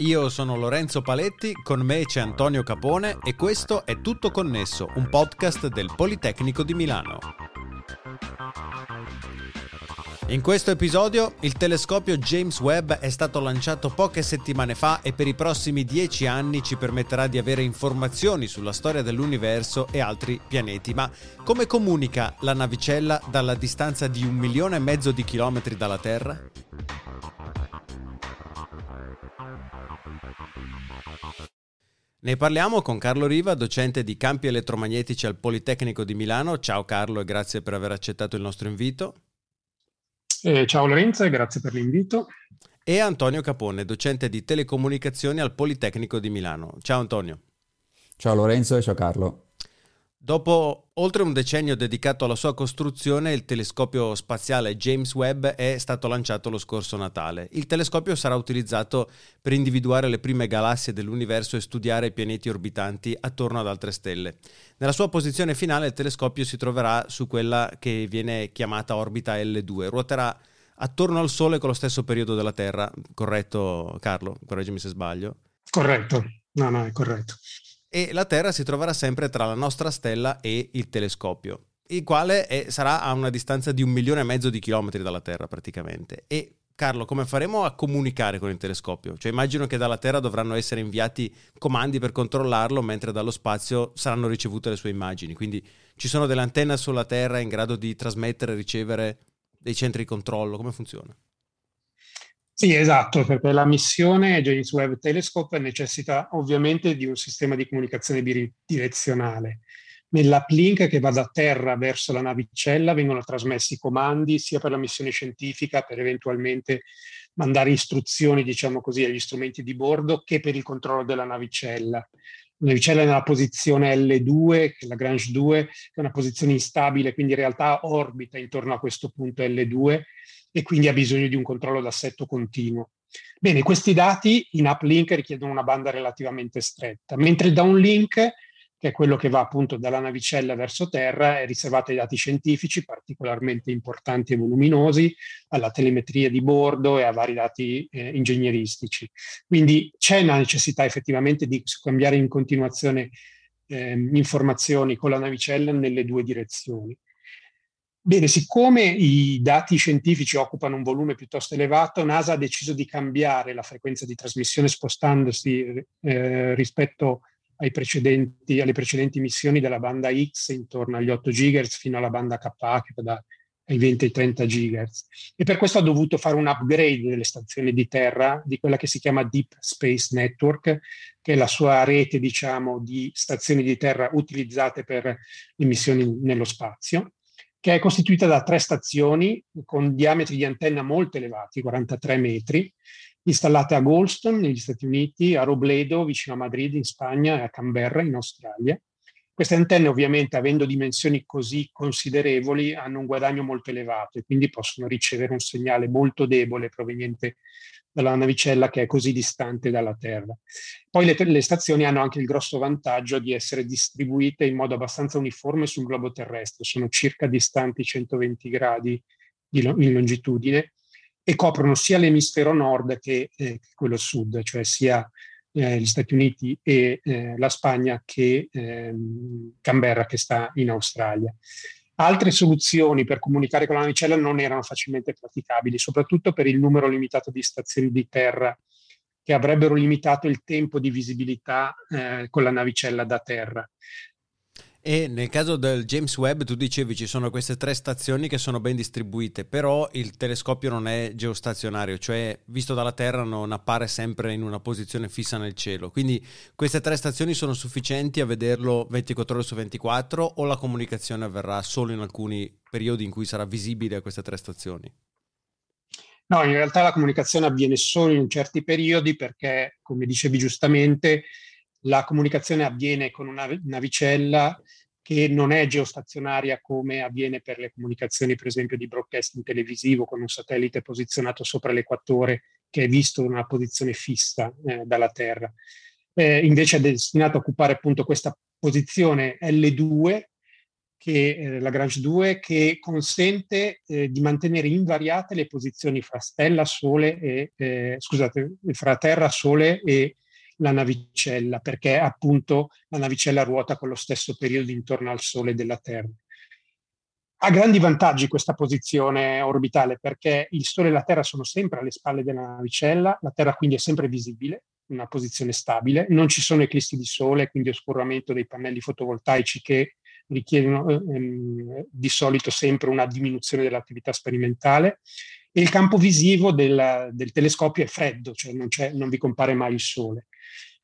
Io sono Lorenzo Paletti, con me c'è Antonio Capone e questo è Tutto Connesso, un podcast del Politecnico di Milano. In questo episodio il telescopio James Webb è stato lanciato poche settimane fa e per i prossimi dieci anni ci permetterà di avere informazioni sulla storia dell'universo e altri pianeti. Ma come comunica la navicella dalla distanza di un milione e mezzo di chilometri dalla Terra? Ne parliamo con Carlo Riva, docente di campi elettromagnetici al Politecnico di Milano. Ciao Carlo e grazie per aver accettato il nostro invito. Eh, ciao Lorenzo e grazie per l'invito. E Antonio Capone, docente di telecomunicazioni al Politecnico di Milano. Ciao Antonio. Ciao Lorenzo e ciao Carlo. Dopo oltre un decennio dedicato alla sua costruzione, il telescopio spaziale James Webb è stato lanciato lo scorso Natale. Il telescopio sarà utilizzato per individuare le prime galassie dell'universo e studiare i pianeti orbitanti attorno ad altre stelle. Nella sua posizione finale il telescopio si troverà su quella che viene chiamata orbita L2, ruoterà attorno al Sole con lo stesso periodo della Terra, corretto Carlo? Correggimi se sbaglio. Corretto, no, no, è corretto e la Terra si troverà sempre tra la nostra stella e il telescopio, il quale è, sarà a una distanza di un milione e mezzo di chilometri dalla Terra praticamente. E Carlo, come faremo a comunicare con il telescopio? Cioè immagino che dalla Terra dovranno essere inviati comandi per controllarlo, mentre dallo spazio saranno ricevute le sue immagini. Quindi ci sono delle antenne sulla Terra in grado di trasmettere e ricevere dei centri di controllo. Come funziona? Sì, esatto, perché la missione James Webb Telescope necessita ovviamente di un sistema di comunicazione bidirezionale. Nell'uplink che va da terra verso la navicella vengono trasmessi comandi sia per la missione scientifica, per eventualmente mandare istruzioni, diciamo così, agli strumenti di bordo, che per il controllo della navicella. La navicella è nella posizione L2, che è la Grange 2, che è una posizione instabile, quindi in realtà orbita intorno a questo punto L2 e quindi ha bisogno di un controllo d'assetto continuo. Bene, questi dati in uplink richiedono una banda relativamente stretta, mentre il downlink, che è quello che va appunto dalla navicella verso terra, è riservato ai dati scientifici particolarmente importanti e voluminosi, alla telemetria di bordo e a vari dati eh, ingegneristici. Quindi c'è una necessità effettivamente di scambiare in continuazione eh, informazioni con la navicella nelle due direzioni. Bene, siccome i dati scientifici occupano un volume piuttosto elevato, NASA ha deciso di cambiare la frequenza di trasmissione spostandosi eh, rispetto precedenti, alle precedenti missioni della banda X intorno agli 8 GHz fino alla banda KA che va dai 20 ai 30 GHz. E per questo ha dovuto fare un upgrade delle stazioni di terra di quella che si chiama Deep Space Network, che è la sua rete, diciamo, di stazioni di terra utilizzate per le missioni nello spazio che è costituita da tre stazioni con diametri di antenna molto elevati, 43 metri, installate a Goldstone negli Stati Uniti, a Robledo vicino a Madrid in Spagna e a Canberra in Australia. Queste antenne ovviamente avendo dimensioni così considerevoli hanno un guadagno molto elevato e quindi possono ricevere un segnale molto debole proveniente dalla navicella che è così distante dalla Terra. Poi le, le, stazioni hanno anche il grosso vantaggio di essere distribuite in modo abbastanza uniforme sul globo terrestre, sono circa distanti 120 gradi in longitudine e coprono sia l'emisfero nord che eh, quello sud, cioè sia eh, gli Stati Uniti e eh, la Spagna che ehm, Canberra che sta in Australia. Altre soluzioni per comunicare con la navicella non erano facilmente praticabili, soprattutto per il numero limitato di stazioni di terra che avrebbero limitato il tempo di visibilità eh, con la navicella da terra. E nel caso del James Webb tu dicevi ci sono queste tre stazioni che sono ben distribuite, però il telescopio non è geostazionario, cioè visto dalla Terra non appare sempre in una posizione fissa nel cielo. Quindi queste tre stazioni sono sufficienti a vederlo 24 ore su 24 o la comunicazione avverrà solo in alcuni periodi in cui sarà visibile a queste tre stazioni? No, in realtà la comunicazione avviene solo in certi periodi perché, come dicevi giustamente, la comunicazione avviene con una navicella che non è geostazionaria come avviene per le comunicazioni, per esempio, di broadcasting televisivo con un satellite posizionato sopra l'equatore che è visto in una posizione fissa eh, dalla Terra. Eh, invece è destinato a occupare appunto questa posizione L2 che, eh, Lagrange 2 che consente eh, di mantenere invariate le posizioni fra stella, Sole e, eh, scusate, fra Terra, Sole e la navicella, perché appunto la navicella ruota con lo stesso periodo intorno al Sole della Terra. Ha grandi vantaggi questa posizione orbitale perché il Sole e la Terra sono sempre alle spalle della navicella, la Terra quindi è sempre visibile, una posizione stabile, non ci sono eclissi di Sole, quindi oscuramento dei pannelli fotovoltaici che richiedono ehm, di solito sempre una diminuzione dell'attività sperimentale il campo visivo del, del telescopio è freddo, cioè non, non vi compare mai il Sole.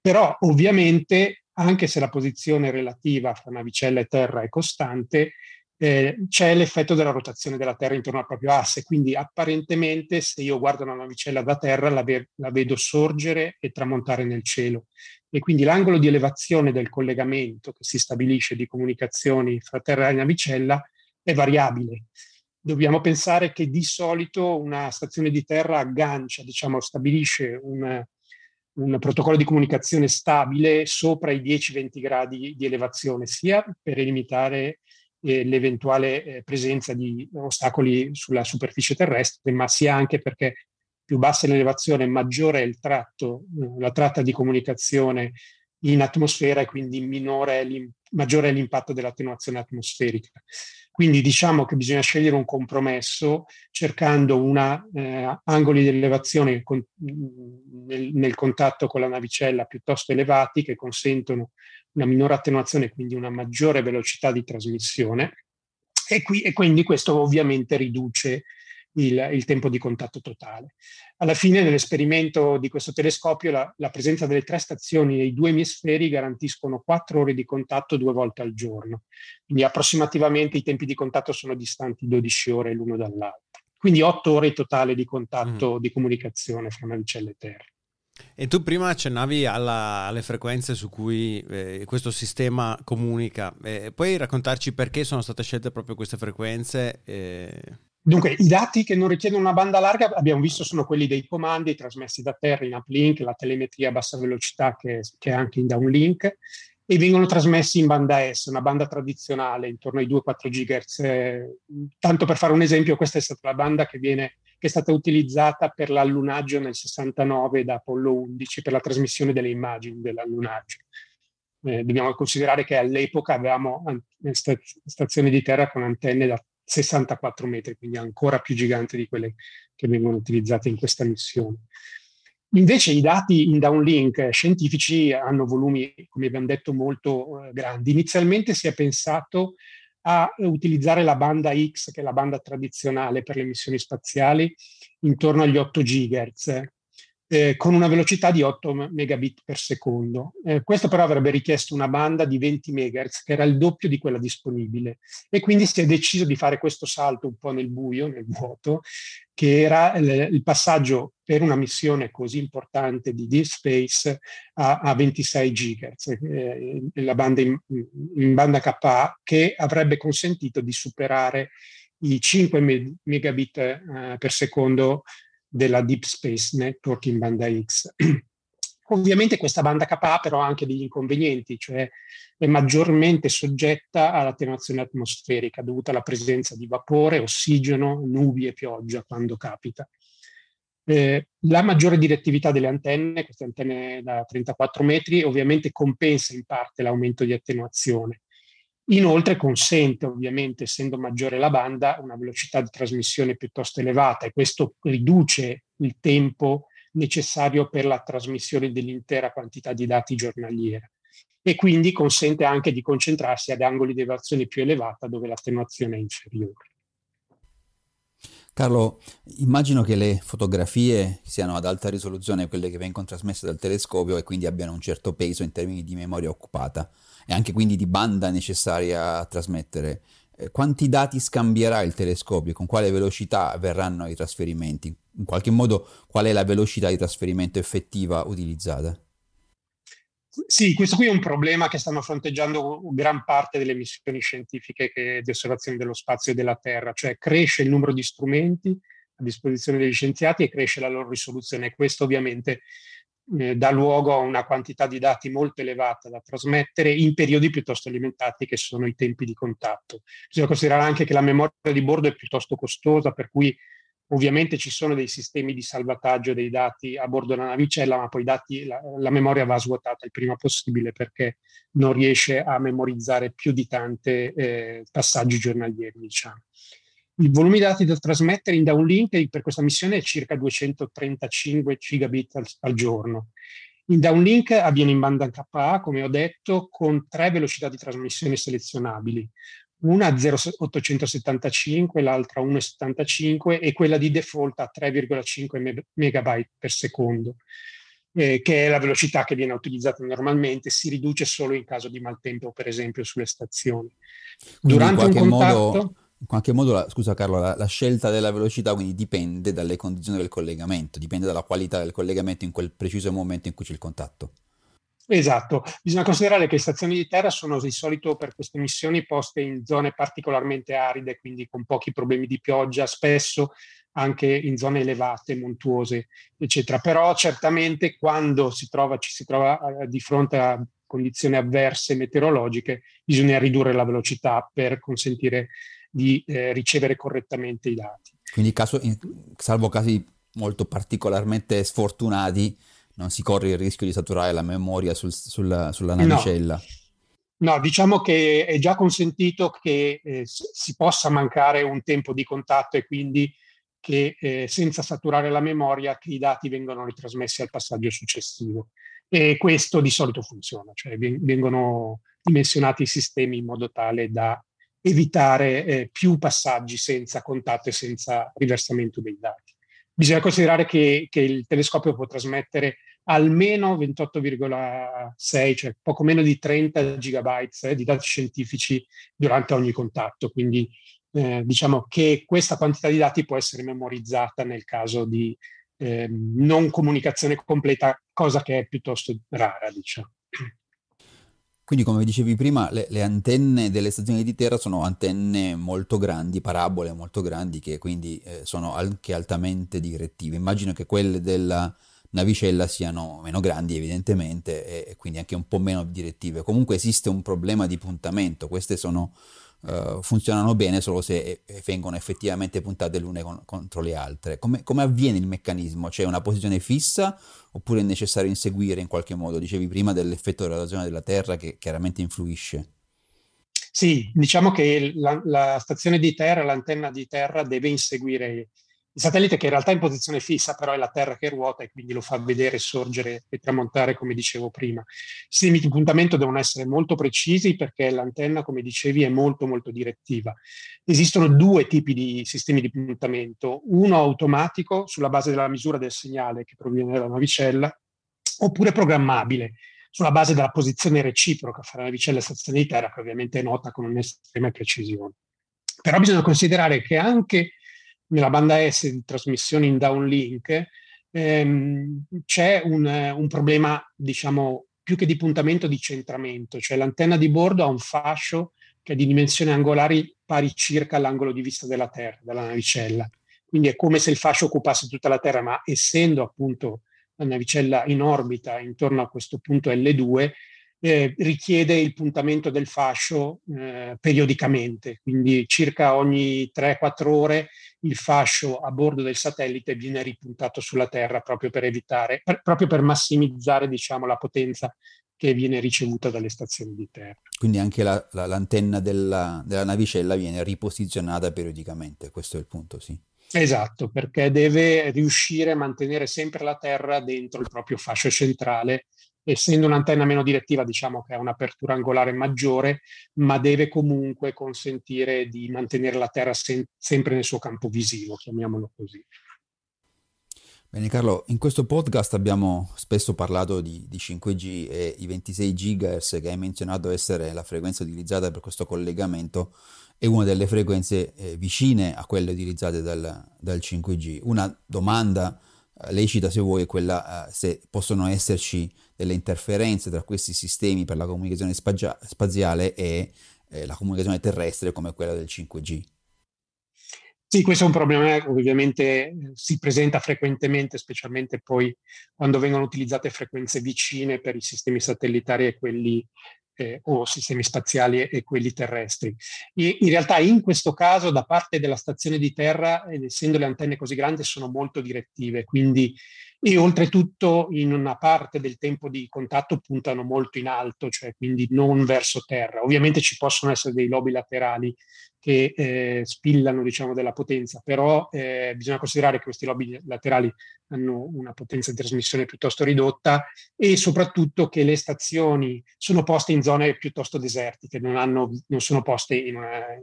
Però ovviamente, anche se la posizione relativa fra navicella e Terra è costante, eh, c'è l'effetto della rotazione della Terra intorno al proprio asse, quindi apparentemente se io guardo una navicella da Terra la, ve- la vedo sorgere e tramontare nel cielo e quindi l'angolo di elevazione del collegamento che si stabilisce di comunicazioni fra Terra e navicella è variabile. Dobbiamo pensare che di solito una stazione di terra aggancia, diciamo, stabilisce un, un protocollo di comunicazione stabile sopra i 10-20 gradi di elevazione, sia per limitare eh, l'eventuale eh, presenza di ostacoli sulla superficie terrestre, ma sia anche perché più bassa l'elevazione, maggiore è il tratto, eh, la tratta di comunicazione in atmosfera e quindi maggiore è l'impatto dell'attenuazione atmosferica. Quindi diciamo che bisogna scegliere un compromesso cercando una, eh, angoli di elevazione con, nel, nel, contatto con la navicella piuttosto elevati che consentono una minore attenuazione e quindi una maggiore velocità di trasmissione e, qui, e quindi questo ovviamente riduce il, il, tempo di contatto totale. Alla fine nell'esperimento di questo telescopio la, la, presenza delle tre stazioni nei due emisferi garantiscono quattro ore di contatto due volte al giorno, quindi approssimativamente i tempi di contatto sono distanti 12 ore l'uno dall'altro. Quindi otto ore totale di contatto, mm. di comunicazione fra navicella e terra. E tu prima accennavi alla, alle frequenze su cui eh, questo sistema comunica. Eh, puoi raccontarci perché sono state scelte proprio queste frequenze? Eh... Dunque, i dati che non richiedono una banda larga, abbiamo visto, sono quelli dei comandi trasmessi da terra in uplink, la telemetria a bassa velocità che, che è anche in downlink, e vengono trasmessi in banda S, una banda tradizionale intorno ai 2-4 GHz. Tanto per fare un esempio, questa è stata la banda che, viene, che è stata utilizzata per l'allunaggio nel 69 da Apollo 11 per la trasmissione delle immagini dell'allunaggio. Eh, dobbiamo considerare che all'epoca avevamo stazioni di terra con antenne da 64 metri, quindi ancora più gigante di quelle che vengono utilizzate in questa missione. Invece i dati in downlink scientifici hanno volumi, come abbiamo detto, molto eh, grandi. Inizialmente si è pensato a utilizzare la banda X, che è la banda tradizionale per le missioni spaziali, intorno agli 8 GHz, eh, con una velocità di 8 megabit per secondo. Eh, questo però avrebbe richiesto una banda di 20 MHz, che era il doppio di quella disponibile. E quindi si è deciso di fare questo salto un po' nel buio, nel vuoto, che era il, il passaggio per una missione così importante di Deep Space a, a 26 GHz, eh, la banda in, in banda KA, che avrebbe consentito di superare i 5 megabit eh, per secondo della Deep Space Network in banda X. Ovviamente questa banda KA però anche degli inconvenienti, cioè è maggiormente soggetta all'attenuazione atmosferica dovuta alla presenza di vapore, ossigeno, nubi e pioggia quando capita. Eh, la maggiore direttività delle antenne, queste antenne da 34 metri, ovviamente compensa in parte l'aumento di attenuazione. Inoltre consente, ovviamente, essendo maggiore la banda, una velocità di trasmissione piuttosto elevata e questo riduce il tempo necessario per la trasmissione dell'intera quantità di dati giornaliera e quindi consente anche di concentrarsi ad angoli di elevazione più elevata dove l'attenuazione è inferiore. Carlo, immagino che le fotografie siano ad alta risoluzione quelle che vengono trasmesse dal telescopio e quindi abbiano un certo peso in termini di memoria occupata e anche quindi di banda necessaria a trasmettere. Eh, quanti dati scambierà il telescopio con quale velocità avverranno i trasferimenti? In qualche modo qual è la velocità di trasferimento effettiva utilizzata? Sì, questo qui è un problema che stanno fronteggiando gran parte delle missioni scientifiche che, di osservazione dello spazio e della Terra, cioè cresce il numero di strumenti a disposizione degli scienziati e cresce la loro risoluzione. Questo ovviamente eh, dà luogo a una quantità di dati molto elevata da trasmettere in periodi piuttosto limitati che sono i tempi di contatto. Bisogna considerare anche che la memoria di bordo è piuttosto costosa, per cui ovviamente ci sono dei sistemi di salvataggio dei dati a bordo della navicella, ma poi dati, la, la, memoria va svuotata il prima possibile perché non riesce a memorizzare più di tante eh, passaggi giornalieri, diciamo. Il volume di dati da trasmettere in downlink per questa missione è circa 235 gigabit al, al giorno. In downlink avviene in banda KA, come ho detto, con tre velocità di trasmissione selezionabili, una a 0,875, l'altra a 1,75 e quella di default a 3,5 megabyte per secondo, eh, che è la velocità che viene utilizzata normalmente, si riduce solo in caso di maltempo, per esempio, sulle stazioni. Durante un contatto... Modo in qualche modo, la, scusa Carlo, la, la, scelta della velocità quindi dipende dalle condizioni del collegamento, dipende dalla qualità del collegamento in quel preciso momento in cui c'è il contatto. Esatto, bisogna considerare che le stazioni di terra sono di solito per queste missioni poste in zone particolarmente aride, quindi con pochi problemi di pioggia, spesso anche in zone elevate, montuose, eccetera. Però certamente quando si trova, ci si trova eh, di fronte a condizioni avverse meteorologiche, bisogna ridurre la velocità per consentire di eh, ricevere correttamente i dati. Quindi caso, in, salvo casi molto particolarmente sfortunati, non si corre il rischio di saturare la memoria sul, sulla, sulla navicella. No. no. diciamo che è già consentito che eh, si possa mancare un tempo di contatto e quindi che eh, senza saturare la memoria che i dati vengano ritrasmessi al passaggio successivo. E questo di solito funziona, cioè vengono dimensionati i sistemi in modo tale da evitare eh, più passaggi senza contatto e senza riversamento dei dati. Bisogna considerare che, che il telescopio può trasmettere almeno 28,6, cioè poco meno di 30 gigabytes eh, di dati scientifici durante ogni contatto, quindi eh, diciamo che questa quantità di dati può essere memorizzata nel caso di eh, non comunicazione completa, cosa che è piuttosto rara, diciamo. Quindi, come dicevi prima, le, le, antenne delle stazioni di terra sono antenne molto grandi, parabole molto grandi, che quindi eh, sono anche altamente direttive. Immagino che quelle della navicella siano meno grandi, evidentemente, e, e quindi anche un po' meno direttive. Comunque esiste un problema di puntamento. Queste sono uh, funzionano bene solo se vengono effettivamente puntate le une con, contro le altre. Come, come, avviene il meccanismo? C'è una posizione fissa oppure è necessario inseguire in qualche modo? Dicevi prima dell'effetto della rotazione della Terra che chiaramente influisce. Sì, diciamo che la, la stazione di terra, l'antenna di terra deve inseguire il satellite che in realtà è in posizione fissa, però è la Terra che ruota e quindi lo fa vedere, sorgere e tramontare, come dicevo prima. I sistemi di puntamento devono essere molto precisi perché l'antenna, come dicevi, è molto molto direttiva. Esistono due tipi di sistemi di puntamento, uno automatico sulla base della misura del segnale che proviene dalla navicella, oppure programmabile sulla base della posizione reciproca fra navicella e stazione di terra, che ovviamente è nota con un'estrema precisione. Però bisogna considerare che anche nella banda S di trasmissione in downlink ehm, c'è un, un, problema, diciamo, più che di puntamento, di centramento, cioè l'antenna di bordo ha un fascio che è di dimensioni angolari pari circa all'angolo di vista della Terra, della navicella. Quindi è come se il fascio occupasse tutta la Terra, ma essendo appunto la navicella in orbita intorno a questo punto L2, eh, richiede il puntamento del fascio eh, periodicamente, quindi circa ogni 3-4 ore il fascio a bordo del satellite viene ripuntato sulla Terra proprio per evitare, per, proprio per massimizzare diciamo, la potenza che viene ricevuta dalle stazioni di terra. Quindi anche la, la, l'antenna della, della navicella viene riposizionata periodicamente, questo è il punto, sì. Esatto, perché deve riuscire a mantenere sempre la Terra dentro il proprio fascio centrale essendo un'antenna meno direttiva, diciamo che ha un'apertura angolare maggiore, ma deve comunque consentire di mantenere la Terra sem- sempre nel suo campo visivo, chiamiamolo così. Bene Carlo, in questo podcast abbiamo spesso parlato di, di 5G e i 26 GHz che hai menzionato essere la frequenza utilizzata per questo collegamento è una delle frequenze eh, vicine a quelle utilizzate dal, dal 5G. Una domanda lecita se vuoi è quella eh, se possono esserci delle interferenze tra questi sistemi per la comunicazione spagia- spaziale e eh, la comunicazione terrestre come quella del 5G. Sì, questo è un problema che ovviamente si presenta frequentemente, specialmente poi quando vengono utilizzate frequenze vicine per i sistemi satellitari e quelli eh, o sistemi spaziali e quelli terrestri. E in realtà in questo caso da parte della stazione di terra, essendo le antenne così grandi, sono molto direttive, quindi e oltretutto in una parte del tempo di contatto puntano molto in alto, cioè quindi non verso terra. Ovviamente ci possono essere dei lobi laterali che eh, spillano diciamo, della potenza, però eh, bisogna considerare che questi lobi laterali hanno una potenza di trasmissione piuttosto ridotta e soprattutto che le stazioni sono poste in zone piuttosto desertiche, non, hanno, non sono poste in,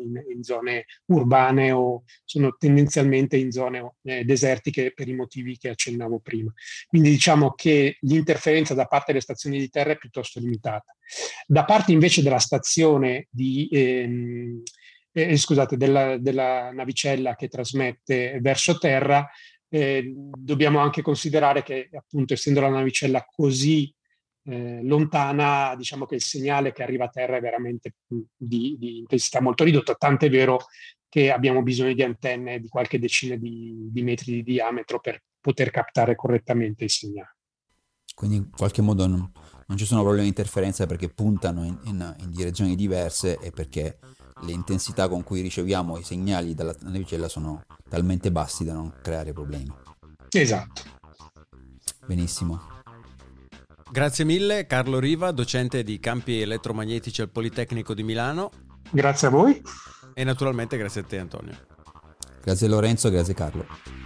in, in, zone urbane o sono tendenzialmente in zone eh, desertiche per i motivi che accennavo prima. Quindi diciamo che l'interferenza da parte delle stazioni di terra è piuttosto limitata. Da parte invece della stazione di... Ehm, eh, scusate, della, della, navicella che trasmette verso terra, eh, dobbiamo anche considerare che appunto essendo la navicella così eh, lontana, diciamo che il segnale che arriva a terra è veramente di, di intensità molto ridotta, tant'è vero che abbiamo bisogno di antenne di qualche decina di, di metri di diametro per poter captare correttamente il segnale. Quindi in qualche modo non, non ci sono problemi di interferenza perché puntano in, in, in direzioni diverse e perché le intensità con cui riceviamo i segnali dalla navicella sono talmente bassi da non creare problemi. Esatto. Benissimo. Grazie mille Carlo Riva, docente di campi elettromagnetici al Politecnico di Milano. Grazie a voi. E naturalmente grazie a te Antonio. Grazie Lorenzo, grazie Carlo.